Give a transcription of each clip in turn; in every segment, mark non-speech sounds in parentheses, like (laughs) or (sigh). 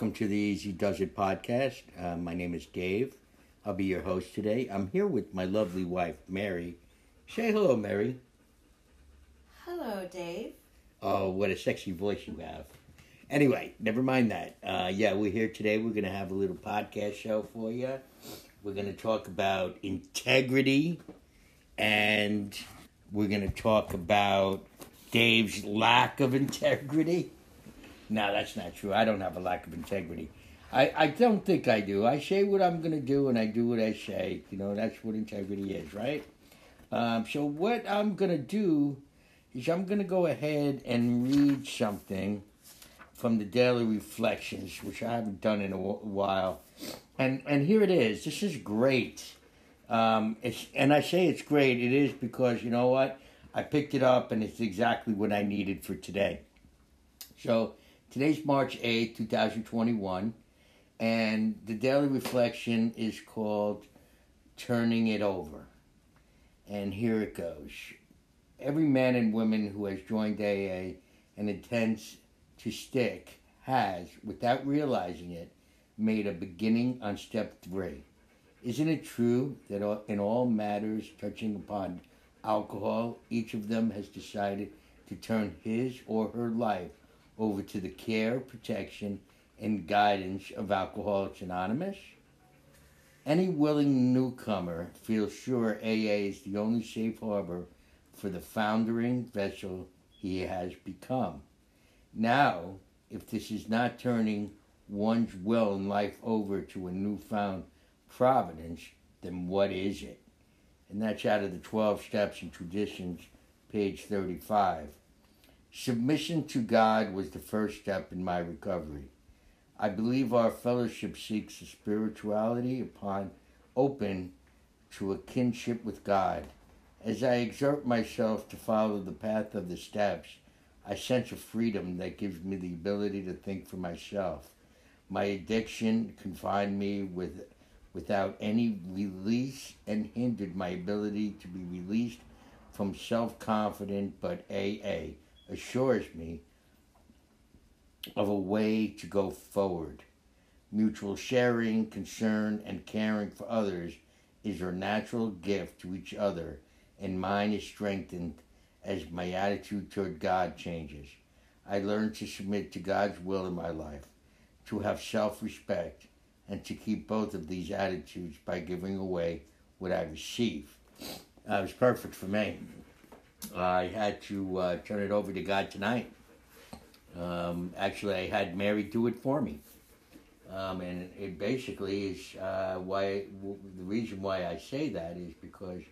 Welcome to the Easy Does It podcast. Uh, my name is Dave. I'll be your host today. I'm here with my lovely wife, Mary. Say hello, Mary. Hello, Dave. Oh, what a sexy voice you have. Anyway, never mind that. Uh, yeah, we're here today. We're going to have a little podcast show for you. We're going to talk about integrity and we're going to talk about Dave's lack of integrity. No, that's not true. I don't have a lack of integrity. I, I don't think I do. I say what I'm going to do and I do what I say. You know, that's what integrity is, right? Um, so, what I'm going to do is I'm going to go ahead and read something from the Daily Reflections, which I haven't done in a while. And, and here it is. This is great. Um, it's, and I say it's great. It is because, you know what? I picked it up and it's exactly what I needed for today. So, today's March 8, 2021. And the daily reflection is called Turning It Over. And here it goes. Every man and woman who has joined AA and intends to stick has, without realizing it, made a beginning on step three. Isn't it true that in all matters touching upon alcohol, each of them has decided to turn his or her life over to the care, protection, and guidance of Alcoholics Anonymous? Any willing newcomer feels sure AA is the only safe harbor for the foundering vessel he has become. Now, if this is not turning one's will and life over to a newfound providence, then what is it? And that's out of the 12 Steps and Traditions, page 35. Submission to God was the first step in my recovery. I believe our fellowship seeks a spirituality upon open to a kinship with God. As I exert myself to follow the path of the steps, I sense a freedom that gives me the ability to think for myself. My addiction confined me with, without any release and hindered my ability to be released from self confident, but AA assures me of a way to go forward. Mutual sharing, concern, and caring for others is our natural gift to each other, and mine is strengthened as my attitude toward God changes. I learn to submit to God's will in my life, to have self respect, and to keep both of these attitudes by giving away what I receive. That was perfect for me. I had to uh, turn it over to God tonight. Um, actually, I had Mary do it for me. Um, and it basically is uh, why w- the reason why I say that is because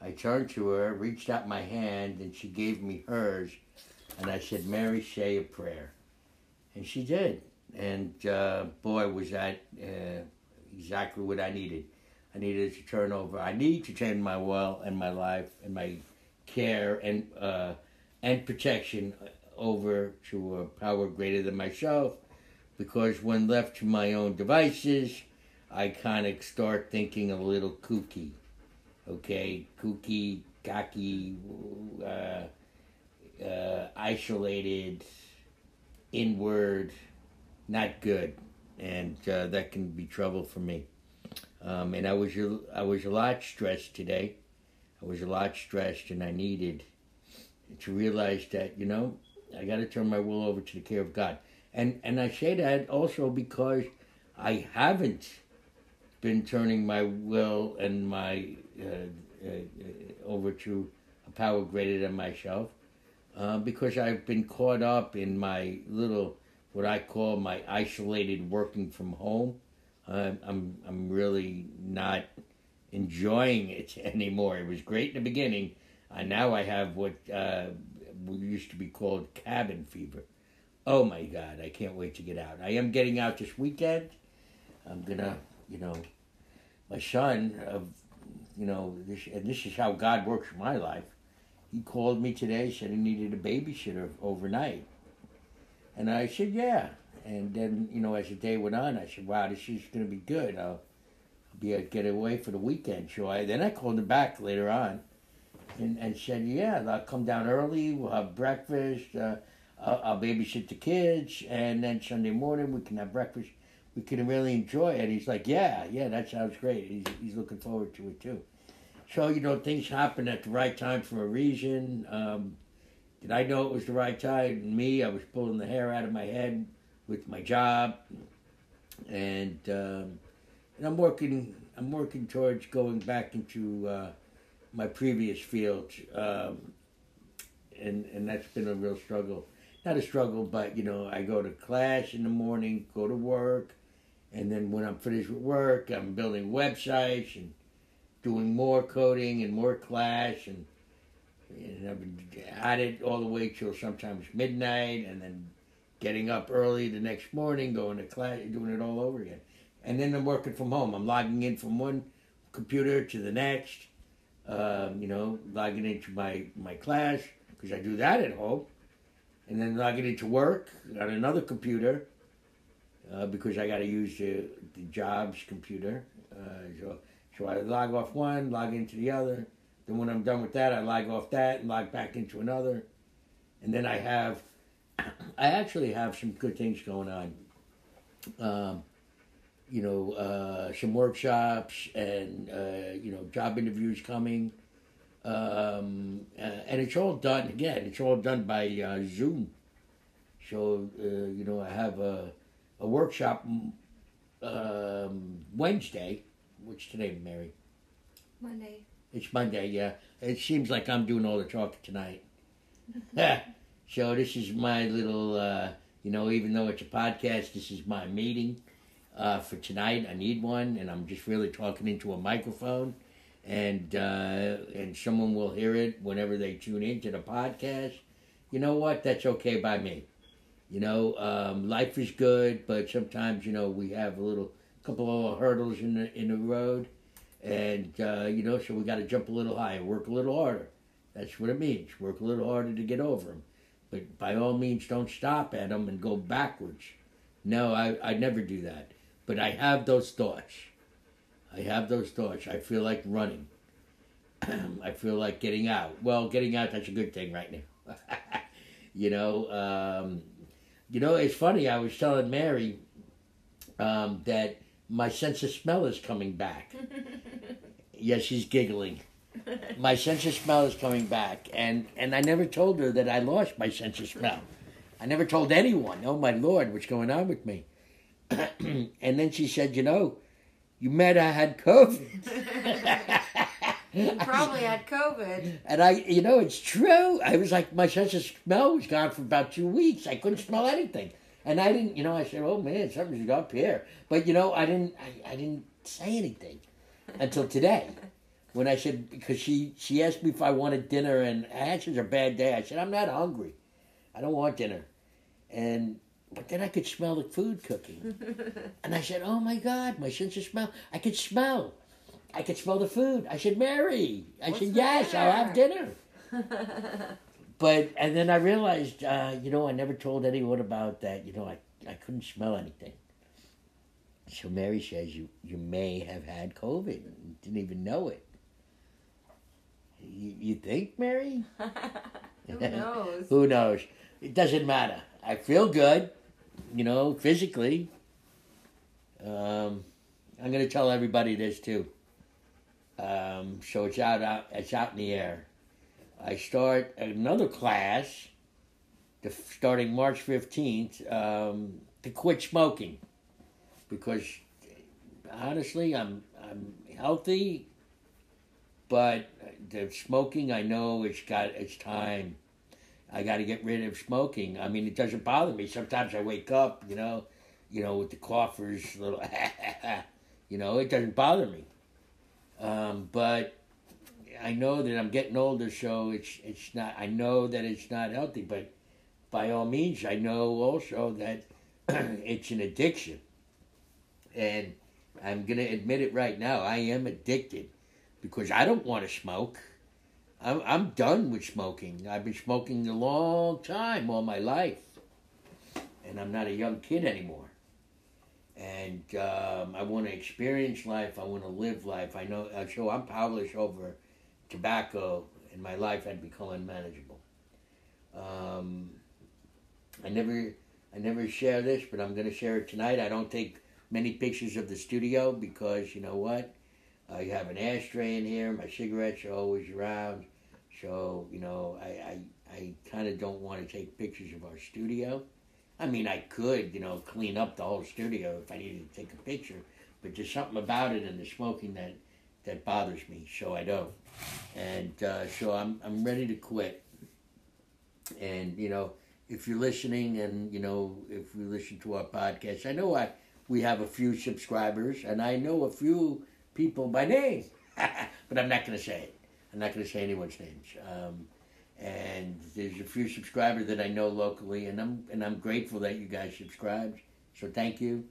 I turned to her, reached out my hand, and she gave me hers, and I said, "Mary, say a prayer," and she did. And uh, boy, was that uh, exactly what I needed. I needed to turn over. I need to turn my will and my life and my care and uh, and protection over to a power greater than myself, because when left to my own devices, I kind of start thinking a little kooky. Okay, kooky, cocky, uh, uh, isolated, inward, not good, and uh, that can be trouble for me. Um, and I was I was a lot stressed today. I was a lot stressed, and I needed to realize that you know I got to turn my will over to the care of God, and and I say that also because I haven't been turning my will and my uh, uh, over to a power greater than myself, uh, because I've been caught up in my little what I call my isolated working from home. I'm I'm really not enjoying it (laughs) anymore. It was great in the beginning. and now I have what uh, used to be called cabin fever. Oh my God, I can't wait to get out. I am getting out this weekend. I'm gonna, you know, my son of, you know, this, and this is how God works my life. He called me today, said he needed a babysitter overnight. And I said, yeah. And then, you know, as the day went on, I said, wow, this is to be good. I'll be get away for the weekend. So I, then I called him back later on and, and said, yeah, I'll come down early. We'll have breakfast. Uh, I'll, I'll babysit the kids, and then Sunday morning we can have breakfast. We can really enjoy it. He's like, yeah, yeah, that sounds great. He's, he's looking forward to it too. So you know, things happen at the right time for a reason. Um, did I know it was the right time? Me, I was pulling the hair out of my head with my job, and um, and I'm working. I'm working towards going back into uh, my previous field, um, and and that's been a real struggle. Not a struggle, but you know, I go to class in the morning, go to work, and then when I'm finished with work, I'm building websites and doing more coding and more class and and I've been at it all the way till sometimes midnight, and then getting up early the next morning, going to class, doing it all over again. And then I'm working from home. I'm logging in from one computer to the next. Um, you know, logging into my my class because I do that at home, and then logging into work on another computer uh, because I got to use the, the job's computer. Uh, so so I log off one, log into the other. Then when I'm done with that, I log off that and log back into another. And then I have, (coughs) I actually have some good things going on. Um, you know, uh, some workshops and, uh, you know, job interviews coming. Um, uh, and it's all done, again, it's all done by uh, Zoom. So, uh, you know, I have a, a workshop um, Wednesday. What's today, Mary? Monday. It's Monday, yeah. It seems like I'm doing all the talking tonight. (laughs) (laughs) so this is my little, uh, you know, even though it's a podcast, this is my meeting uh, for tonight. I need one, and I'm just really talking into a microphone, and uh, and someone will hear it whenever they tune into the podcast. You know what? That's okay by me. You know, um, life is good, but sometimes you know we have a little couple of hurdles in the in the road and, uh, you know, so we got to jump a little higher, work a little harder. That's what it means. Work a little harder to get over them. But by all means, don't stop at them and go backwards. No, I, I never do that. But I have those thoughts. I have those thoughts. I feel like running. (clears throat) I feel like getting out. Well, getting out, that's a good thing right now. (laughs) you know, um, you know, it's funny. I was telling Mary um, that my sense of smell is coming back. (laughs) yes, she's giggling. My sense of smell is coming back, and and I never told her that I lost my sense of smell. I never told anyone. Oh my lord, what's going on with me? (clears throat) and then she said, "You know, you met I had COVID." (laughs) you probably had COVID. And I, you know, it's true. I was like, my sense of smell was gone for about two weeks. I couldn't smell anything. And I didn't, you know, I said, "Oh man, something's up here," but you know, I didn't, I, I didn't say anything until today, when I said because she she asked me if I wanted dinner, and I had such a bad day. I said, "I'm not hungry, I don't want dinner," and but then I could smell the food cooking, (laughs) and I said, "Oh my God, my sense of smell! I could smell, I could smell the food." I said, "Mary," I What's said, "Yes, I'll have dinner." (laughs) but and then I realized, uh, you know, I never told anyone about that. You know, I, I couldn't smell anything. So Mary says you you may have had COVID. You didn't even know it. You, you think, Mary? (laughs) Who knows? Who knows? It doesn't matter. I feel good, you know, physically. Um, I'm going to tell everybody this too. Um, so it's out, out, it's out in the air. I start another class, the, starting March 15th, um, to quit smoking, because honestly, I'm I'm healthy, but the smoking, I know it's got it's time. I got to get rid of smoking. I mean, it doesn't bother me. Sometimes I wake up, you know, you know, with the coughers, little, (laughs) you know, it doesn't bother me. Um, but I know that I'm getting older, so it's it's not. I know that it's not healthy, but by all means, I know also that (clears throat) it's an addiction, and I'm gonna admit it right now. I am addicted because I don't want to smoke. I'm I'm done with smoking. I've been smoking a long time, all my life, and I'm not a young kid anymore. And um, I want to experience life. I want to live life. I know. uh, So I'm powerless over tobacco, and my life had become unmanageable. Um, I never I never share this, but I'm gonna share it tonight. I don't take many pictures of the studio because you know what? I have an ashtray in here. My cigarettes are always around, so you know I I, I kind of don't want to take pictures of our studio. I mean, I could you know clean up the whole studio if I needed to take a picture, but there's something about it and the smoking that that bothers me, so I don't. And uh, so I'm I'm ready to quit. And you know, if you're listening, and you know, if you listen to our podcast, I know I we have a few subscribers, and I know a few people by name, (laughs) but I'm not going to say it. I'm not going to say anyone's names. Um, and there's a few subscribers that I know locally, and I'm and I'm grateful that you guys subscribed. So thank you.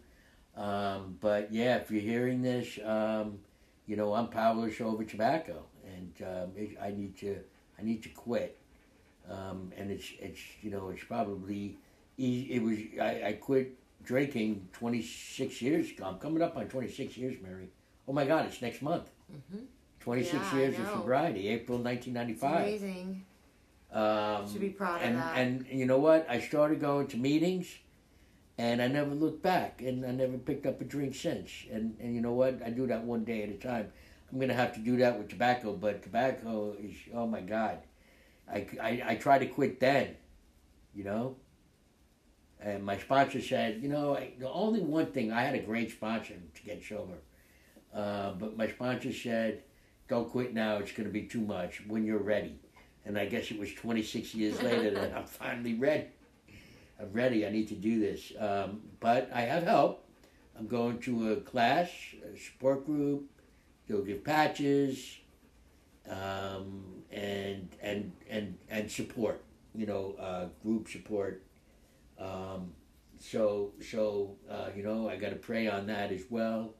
Um, but yeah, if you're hearing this, um, you know I'm powerless over tobacco, and um, it, I need to I need to quit. Um, and it's it's you know it's probably easy. It was I, I quit drinking 26 years ago. I'm coming up on 26 years, Mary. Oh my God, it's next month. Mm-hmm. 26 Yeah, years of sobriety, April It's 1995. amazing. Um, Should be proud of and, that. And you know what? I started going to meetings, and I never looked back, and I never picked up a drink since. And and you know what? I do that one day at a time. I'm gonna have to do that with tobacco, but tobacco is oh my god. I, I, I tried to quit then, you know. And my sponsor said, you know, I, the only one thing I had a great sponsor to get sober, uh, but my sponsor said, don't quit now. It's going to be too much when you're ready. And I guess it was 26 years (laughs) later that I'm finally ready. I'm ready. I need to do this. Um, but I have help. I'm going to a class, a support group. They'll give patches, um, and and and and support. You know, uh, group support. Um, so so uh, you know, I got to pray on that as well.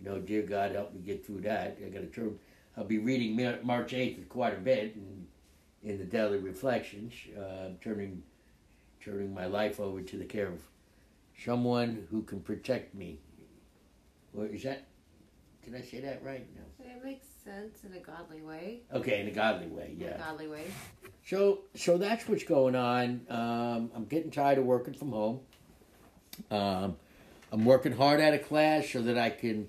You know, dear God, help me get through that. I got to turn. I'll be reading March eighth quite a bit in, in the daily reflections. Uh, turning turning my life over to the care of someone who can protect me. Or is that? Did I say that right? No. It makes sense in a godly way. Okay, in a godly way. In a Yeah. godly way. So so that's what's going on. Um, I'm getting tired of working from home. Um, I'm working hard at a class so that I can,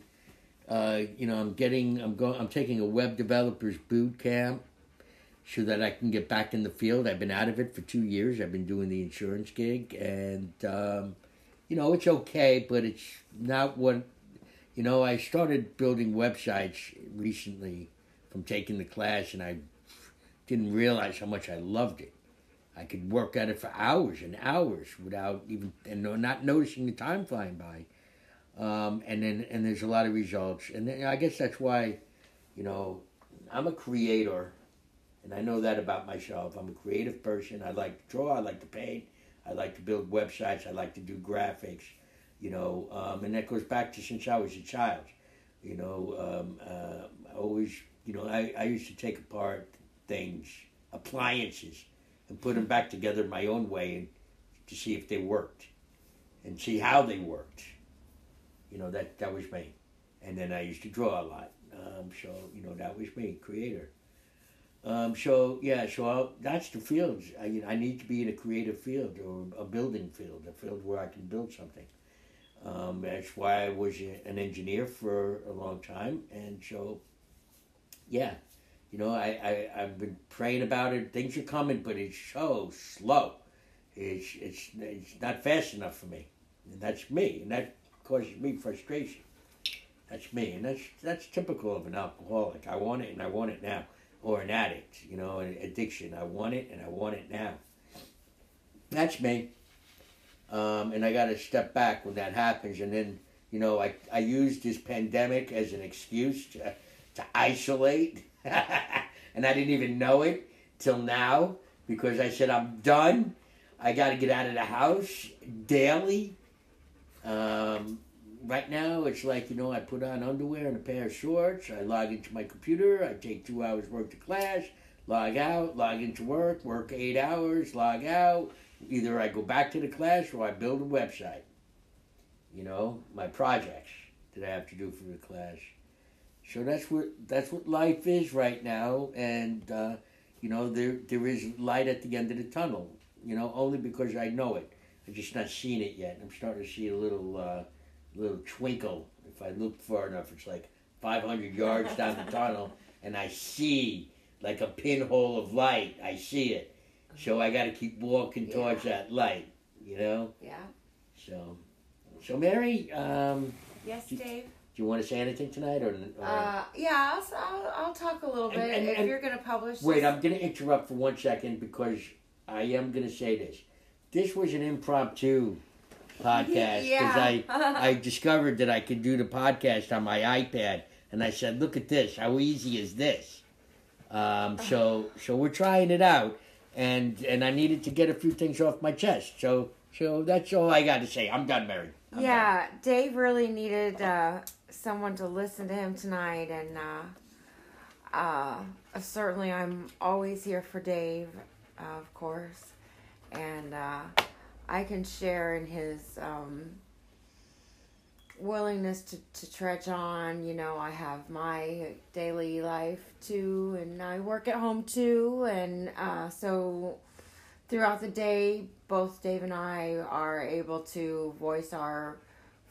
uh, you know, I'm getting, I'm going, I'm taking a web developers boot camp so that I can get back in the field. I've been out of it for two years. I've been doing the insurance gig, and um, you know, it's okay, but it's not what, you know. I started building websites recently from taking the class, and I didn't realize how much I loved it. I could work at it for hours and hours without even and not noticing the time flying by. Um, and then and there's a lot of results, and then I guess that's why, you know, I'm a creator, and I know that about myself. I'm a creative person. I like to draw. I like to paint. I like to build websites. I like to do graphics. You know, um, and that goes back to since I was a child. You know, um, uh, I always, you know, I, I used to take apart things, appliances, and put them back together my own way and to see if they worked and see how they worked. You know, that, that was me. And then I used to draw a lot. Um, so, you know, that was me, creator. Um, so, yeah, so I'll, that's the fields. I, you know, I need to be in a creative field or a building field, a field where I can build something. Um, that's why I was an engineer for a long time. And so, yeah, you know, I, I, I've been praying about it. Things are coming, but it's so slow. It's, it's, it's not fast enough for me. And that's me. And that causes me frustration. That's me. And that's, that's typical of an alcoholic. I want it and I want it now. Or an addict, you know, an addiction. I want it and I want it now. That's me. Um, and I got to step back when that happens. And then, you know, I, I used this pandemic as an excuse to, to isolate. (laughs) and I didn't even know it till now because I said, I'm done. I got to get out of the house daily. Um, right now, it's like, you know, I put on underwear and a pair of shorts. I log into my computer. I take two hours work to class, log out, log into work, work eight hours, log out. Either I go back to the class or I build a website. You know, my projects that I have to do for the class. So that's what that's what life is right now, and uh, you know there there is light at the end of the tunnel. You know, only because I know it. I'm just not seeing it yet. I'm starting to see a little uh, little twinkle. If I look far enough, it's like 500 yards down the tunnel, and I see like a pinhole of light. I see it. So I got to keep walking towards that light. You know. Yeah. So, so Mary, um, Yes, You- Dave. do you want to say anything tonight, or, or Uh, yeah, I'll, I'll, I'll talk a little And- bit and- if and- you're going to publish. wait? this. I'm going to interrupt for one second because I am going to say this. This was an impromptu podcast because (laughs) Yeah. I (laughs) I discovered that I could do the podcast on my iPad, and I said, "Look at this! How easy is this?" Um, (sighs) so so we're trying it out, and and I needed to get a few things off my chest. So so that's all I got to say. I'm done, Mary. I'm done. Yeah, Dave really needed uh, someone to listen to him tonight, and uh, uh, certainly I'm always here for Dave, uh, of course, and uh, I can share in his um, willingness to, to trudge on. You know, I have my daily life too, and I work at home too, and uh, so throughout the day, both Dave and I are able to voice our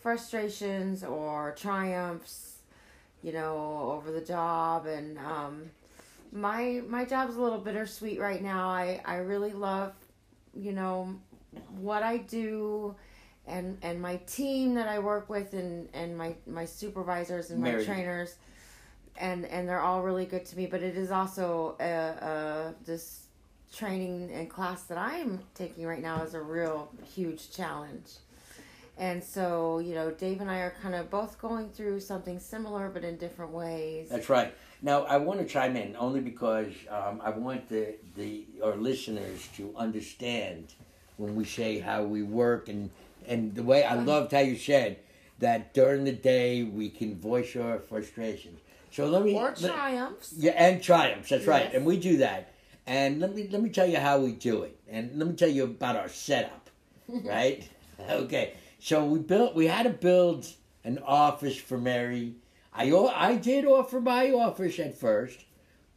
frustrations or triumphs, you know, over the job. And um, my my job's a little bittersweet right now. I I really love, you know, what I do. And, and my team that I work with and, and my, my supervisors and my trainers and and they're all really good to me but it is also uh, uh, this training and class that I'm taking right now is a real huge challenge. And so, you know, Dave and I are kind of both going through something similar but in different ways. That's right. Now I want to chime in only because um, I want the the our listeners to understand when we say how we work and and the way I loved how you said that during the day we can voice our frustrations. So let me Or let- triumphs. yeah, and triumphs. That's right, and we do that. And let me let me tell you how we do it, and let me tell you about our setup. (laughs) right? Okay. So we built. We had to build an office for Mary. I I did offer my office at first,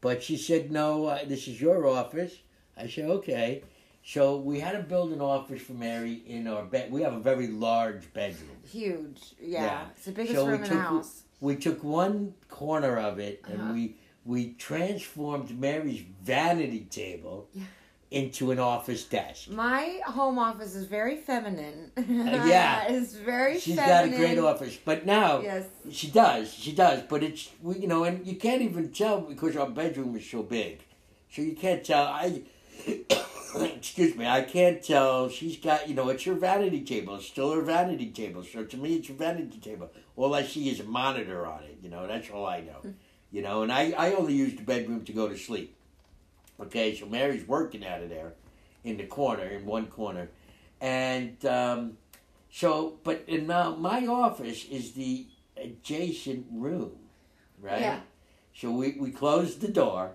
but she said no. Uh, this is your office. I said okay. So we had to build an office for Mary in our bed. We have a very large bedroom. Huge. Yeah. Yeah. It's the biggest So room in the took- house. we took one corner of it and Uh-huh. we we transformed Mary's vanity table Yeah. Into an office desk. My home office is very feminine. Uh, (laughs) yeah. it's very She's got a great office, but now Yes. she does, she does. But it's we, you know, and you can't even tell because our bedroom is so big, so you can't tell. I (coughs) excuse me, I can't tell. She's got you know, it's her vanity table. It's still her vanity table. So to me, it's her vanity table. All I see is a monitor on it. You know, that's all I know. (laughs) You know, and I I only use the bedroom to go to sleep. Okay, so Mary's working out of there, in the corner, in one corner, and. um so, but in now my office is the adjacent room, right? Yeah. So we we closed the door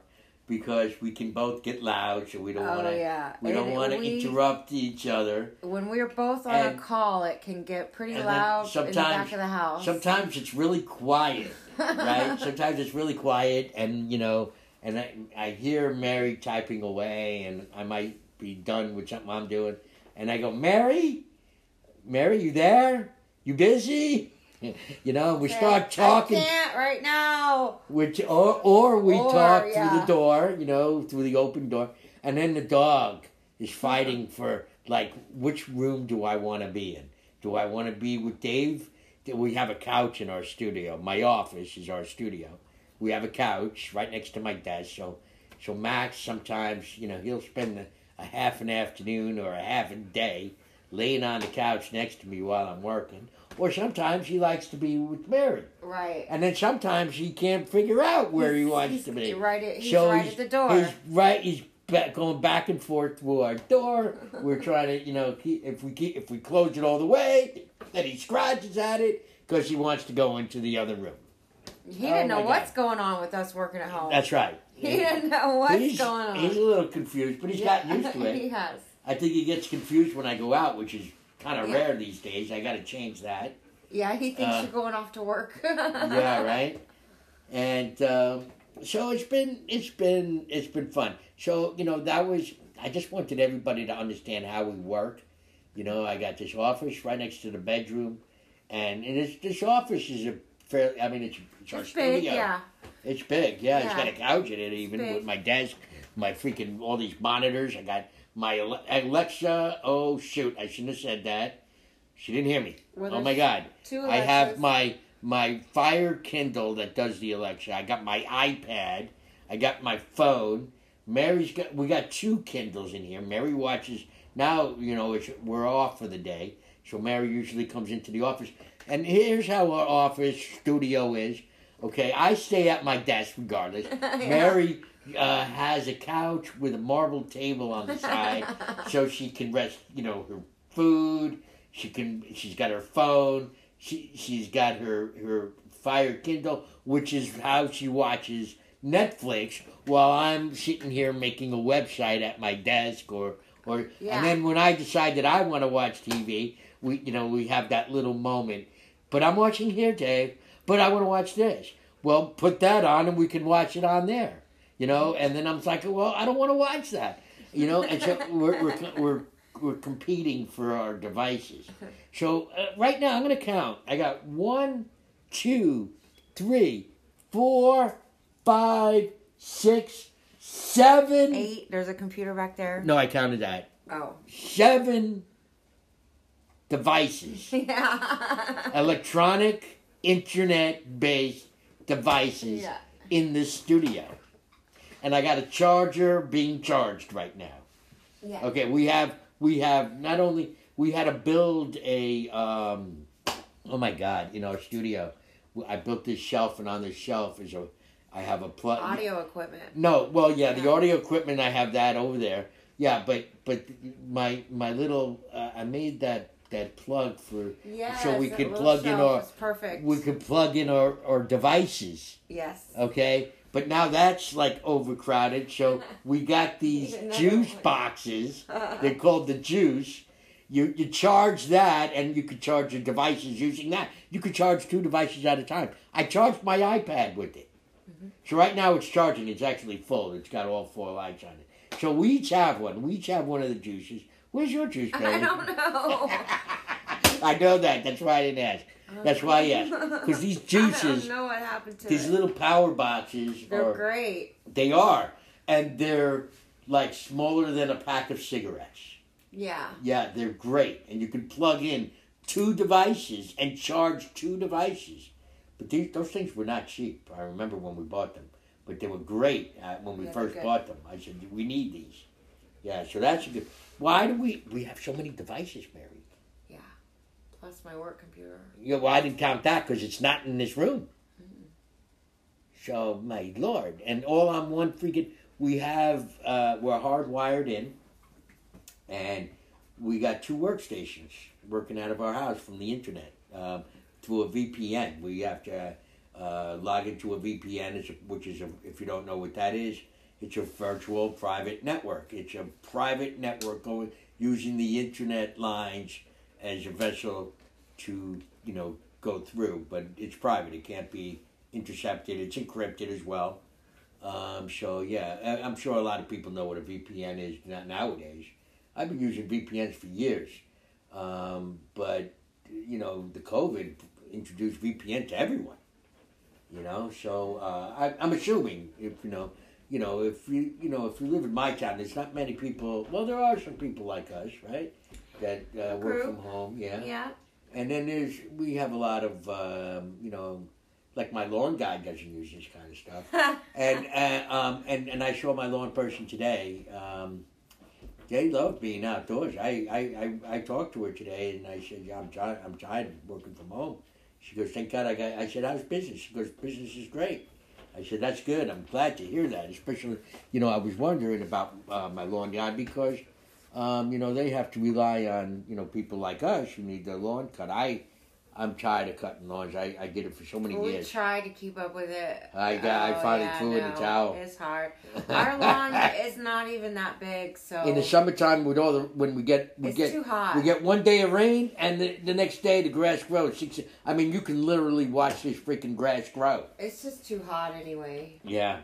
because we can both get loud, so we don't Oh want to yeah. we don't want to interrupt each other. When we're both on And- a call, it can get pretty and loud in the back of the house. Sometimes it's really quiet, right? (laughs) Sometimes it's really quiet, and you know, and I I hear Mary typing away, and I might be done with something I'm doing, and I go, Mary, Mary, you there? You busy? (laughs) You know, we start talking. I can't right now. Which or or we Or, talk through yeah. the door, you know, through the open door, and then the dog is fighting for like which room do I want to be in? Do I want to be with Dave? We have a couch in our studio. My office is our studio. We have a couch right next to my desk. So, so Max sometimes, you know, he'll spend a, a half an afternoon or a half a day laying on the couch next to me while I'm working. Or sometimes he likes to be with Mary. Right. And then sometimes he can't figure out where he wants to be. Right at, he's So right he's- at the door. He's right. He's ba- going back and forth through our door. We're trying to, you know, keep, if we keep, if we close it all the way, then he scratches at it because he wants to go into the other room. He Oh, didn't know my what's going on with us working at home. That's right. he didn't know what's he's, going on. He's a little confused, but he's Yeah, gotten used to (laughs) it. he has. I think he gets confused when I go out, which is kind of Yeah. rare these days. I got to change that. Yeah, he thinks Uh, you're going off to work. (laughs) yeah, right. And um, so it's been it's been it's been fun. So you know that was I just wanted everybody to understand how we work, You know, I got this office right next to the bedroom, and, and it's, this office is a fairly. I mean, it's it's our It's big, studio. yeah. It's big, yeah. It's Yeah. got a couch in it, even big. with my desk, my freaking all these monitors. I got my Ale- Alexa. Oh shoot, I shouldn't have said that. She didn't hear me. Well, oh my god. Two I have my my Fire Kindle that does the Alexa. I got my iPad. I got my phone. Mary's got. We got two Kindles in here. Mary watches now. You know, it's, we're off for the day, so Mary usually comes into the office. And here's how our office studio is. Okay, I stay at my desk regardless. (laughs) Yeah. Mary uh, has a couch with a marble table on the side, (laughs) so she can rest. You know, her food. She can. She's got her phone. She she's got her her Fire Kindle, which is how she watches Netflix while I'm sitting here making a website at my desk or or Yeah. and then when I decide that I want to watch TV, we you know we have that little moment. But I'm watching here, Dave. But I want to watch this. Well, put that on and we can watch it on there. You know, and then I'm like, well, I don't want to watch that. You know, and so we're we're we're, we're competing for our devices. So uh, right now I'm going to count. I got one, two, three, four, five, six, seven. Eight. There's a computer back there. No, I counted that. Oh. Seven devices, (laughs) Yeah. electronic, internet-based devices yeah. in this studio, and I got a charger being charged right now. Yeah. Okay, we have we have not only we had to build a um, oh my god in our studio. I built this shelf, and on this shelf is a I have a plug. Audio equipment. No, well, yeah, the audio equipment I have that over there. Yeah, but but my my little uh, I made that that plug for Yes. So we could plug in our- perfect. we could plug in our our devices. Yes. Okay, but now that's like overcrowded. So (laughs) we got these juice one. boxes. (laughs) They're called the juice. You you charge that, and you could charge your devices using that. You could charge two devices at a time. I charged my iPad with it. Mm-hmm. So right now it's charging. It's actually full. It's got all four lights on it. So we each have one. We each have one of the juices. Where's your juice, I don't know. (laughs) I know that. That's why I didn't ask. That's why I asked. Because these (laughs) I juices, don't know what happened to these it. little power boxes, They're are, great. they are, and they're like smaller than a pack of cigarettes. Yeah. Yeah, they're great, and you can plug in two devices and charge two devices. But these, those things were not cheap. I remember when we bought them, but they were great uh, when we Yeah, first bought them. I said we need these. Yeah, so that's a good. Why do we we have so many devices, Mary? Yeah. Plus my work computer. Yeah, well, I didn't count that because it's not in this room. So, my lord, and all on one freaking. We have uh, we're hardwired in, and we got two workstations working out of our house from the internet um, through a VPN. We have to uh, log into a VPN, which is a, if you don't know what that is, it's a virtual private network. It's a private network going using the internet lines as a vessel to you know go through, but it's private. It can't be intercepted. It's encrypted as well. Um, so yeah, I'm sure a lot of people know what a VPN is nowadays. I've been using VPNs for years, um, but you know the COVID introduced VPN to everyone. You know, so uh, I, I'm assuming if you know, you know, if you you know if you live in my town, there's not many people. Well, there are some people like us, right? That uh, work from home, yeah. Yeah. And then there's we have a lot of um, you know, like my lawn guy doesn't use this kind of stuff. (laughs) and uh, um, and and I saw my lawn person today. Um, they love being outdoors. I, I, I, I talked to her today, and I said, yeah, I'm tired. I'm tired of working from home. She goes, thank God I got. I said, how's business? She goes, business is great. I said, that's good. I'm glad to hear that. Especially, you know, I was wondering about uh, my lawn guy because, um, you know, they have to rely on you know people like us who need their lawn cut. I, I'm tired of cutting lawns. I, I did it for so many we years. try to keep up with it. I got- I Oh, finally yeah, threw in the towel. It's hard. (laughs) Our lawn is not even that big, so in the summertime with all the when we get we it's get too hot. we get one day of rain and the, the next day the grass grows six i mean you can literally watch this freaking grass grow It's just too hot anyway. yeah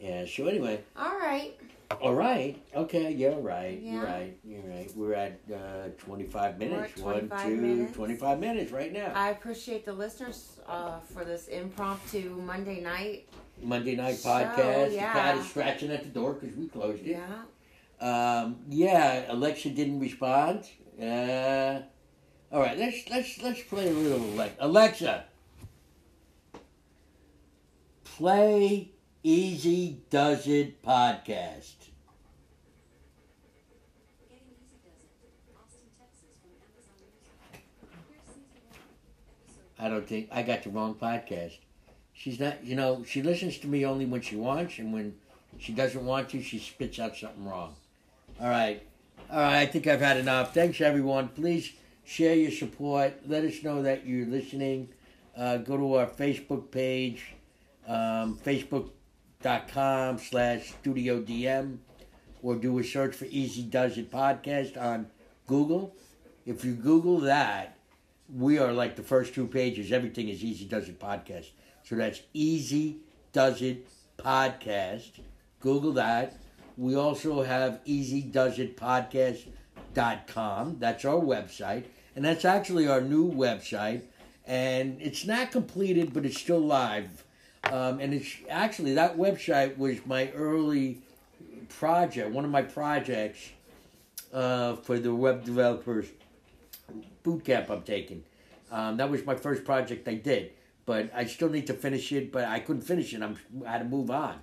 yeah so anyway All right. All right. Okay. You're right. Yeah. You're right. You're right. We're at uh, 25 minutes. at One, 25 two, minutes. 25 minutes right now. I appreciate the listeners uh, for this impromptu Monday night. Monday night So, podcast. The yeah. cat is scratching at the door because we closed it. Yeah. Um, yeah. Alexa didn't respond. Uh, all right. Let's let's let's play a little Alexa. Alexa, play Easy Does It podcast. Getting Easy Does It. Austin, Texas from Amazon Music. Here's season one, episode I don't think I got the wrong podcast. She's not, you know, she listens to me only when she wants, and when she doesn't want to, she spits out something wrong. All right, all right. I think I've had enough. Thanks, everyone. Please share your support. Let us know that you're listening. Uh, go to our Facebook page, um, facebook.com slash studio DM, or do a search for Easy Does It podcast on Google. If you Google that, we are like the first two pages. Everything is Easy Does It podcast. So that's Easy Does It podcast. Google that. We also have Easy Does It podcast.com. That's our website. And that's actually our new website. And it's not completed, but it's still live. Um, and it's actually, that website was my early project, one of my projects uh, for the web developers boot camp I'm taking. Um, that was my first project I did, but I still need to finish it. But I couldn't finish it. I'm, I had to move on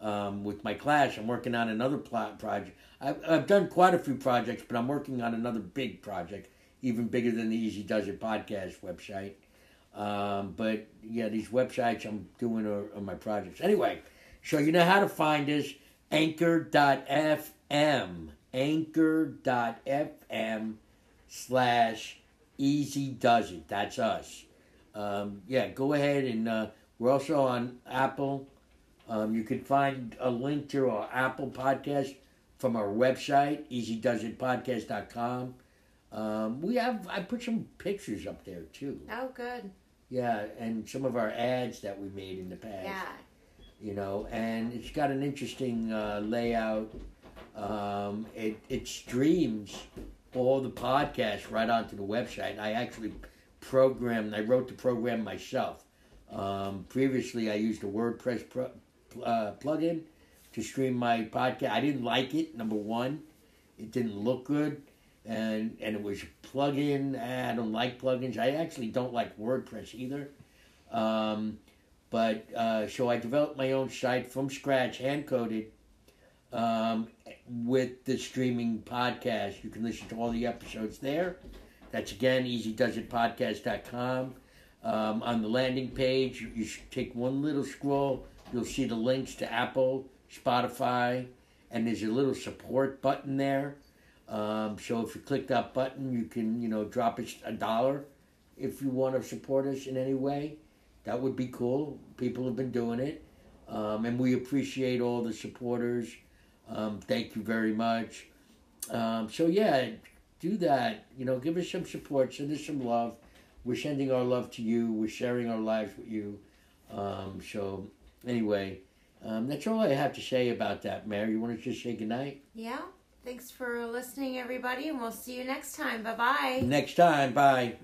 um, with my class. I'm working on another plot project. I've, I've done quite a few projects, but I'm working on another big project, even bigger than the Easy Does It podcast website. Um, but yeah, these websites I'm doing are, are my projects. Anyway, so you know how to find us anchor.fm. Anchor.fm slash easy does it. That's us. Um, yeah, go ahead and uh, we're also on Apple. Um, you can find a link to our Apple podcast from our website, easydoesitpodcast.com. Um, we have I put some pictures up there too. Oh, good. Yeah, and some of our ads that we made in the past. Yeah. You know, and it's got an interesting uh, layout. Um, it it streams all the podcasts right onto the website. I actually programmed. I wrote the program myself. Um, previously, I used a WordPress pro, uh, plugin to stream my podcast. I didn't like it. Number one, it didn't look good, and and it was plugin. I don't like plugins. I actually don't like WordPress either. Um, but uh, so I developed my own site from scratch, hand coded, um, with the streaming podcast. You can listen to all the episodes there. That's again easydoesitpodcast.com. Um, on the landing page, you, take one little scroll. You'll see the links to Apple, Spotify, and there's a little support button there. Um, so if you click that button, you can you know drop us a dollar if you want to support us in any way. That would be cool. People have been doing it, um, and we appreciate all the supporters. Um, thank you very much. Um, so yeah, do that. You know, give us some support. Send us some love. We're sending our love to you. We're sharing our lives with you. Um, so anyway, um, that's all I have to say about that, Mary. You want to just say goodnight? Yeah. Thanks for listening, everybody, and we'll see you next time. Bye bye. Next time, bye.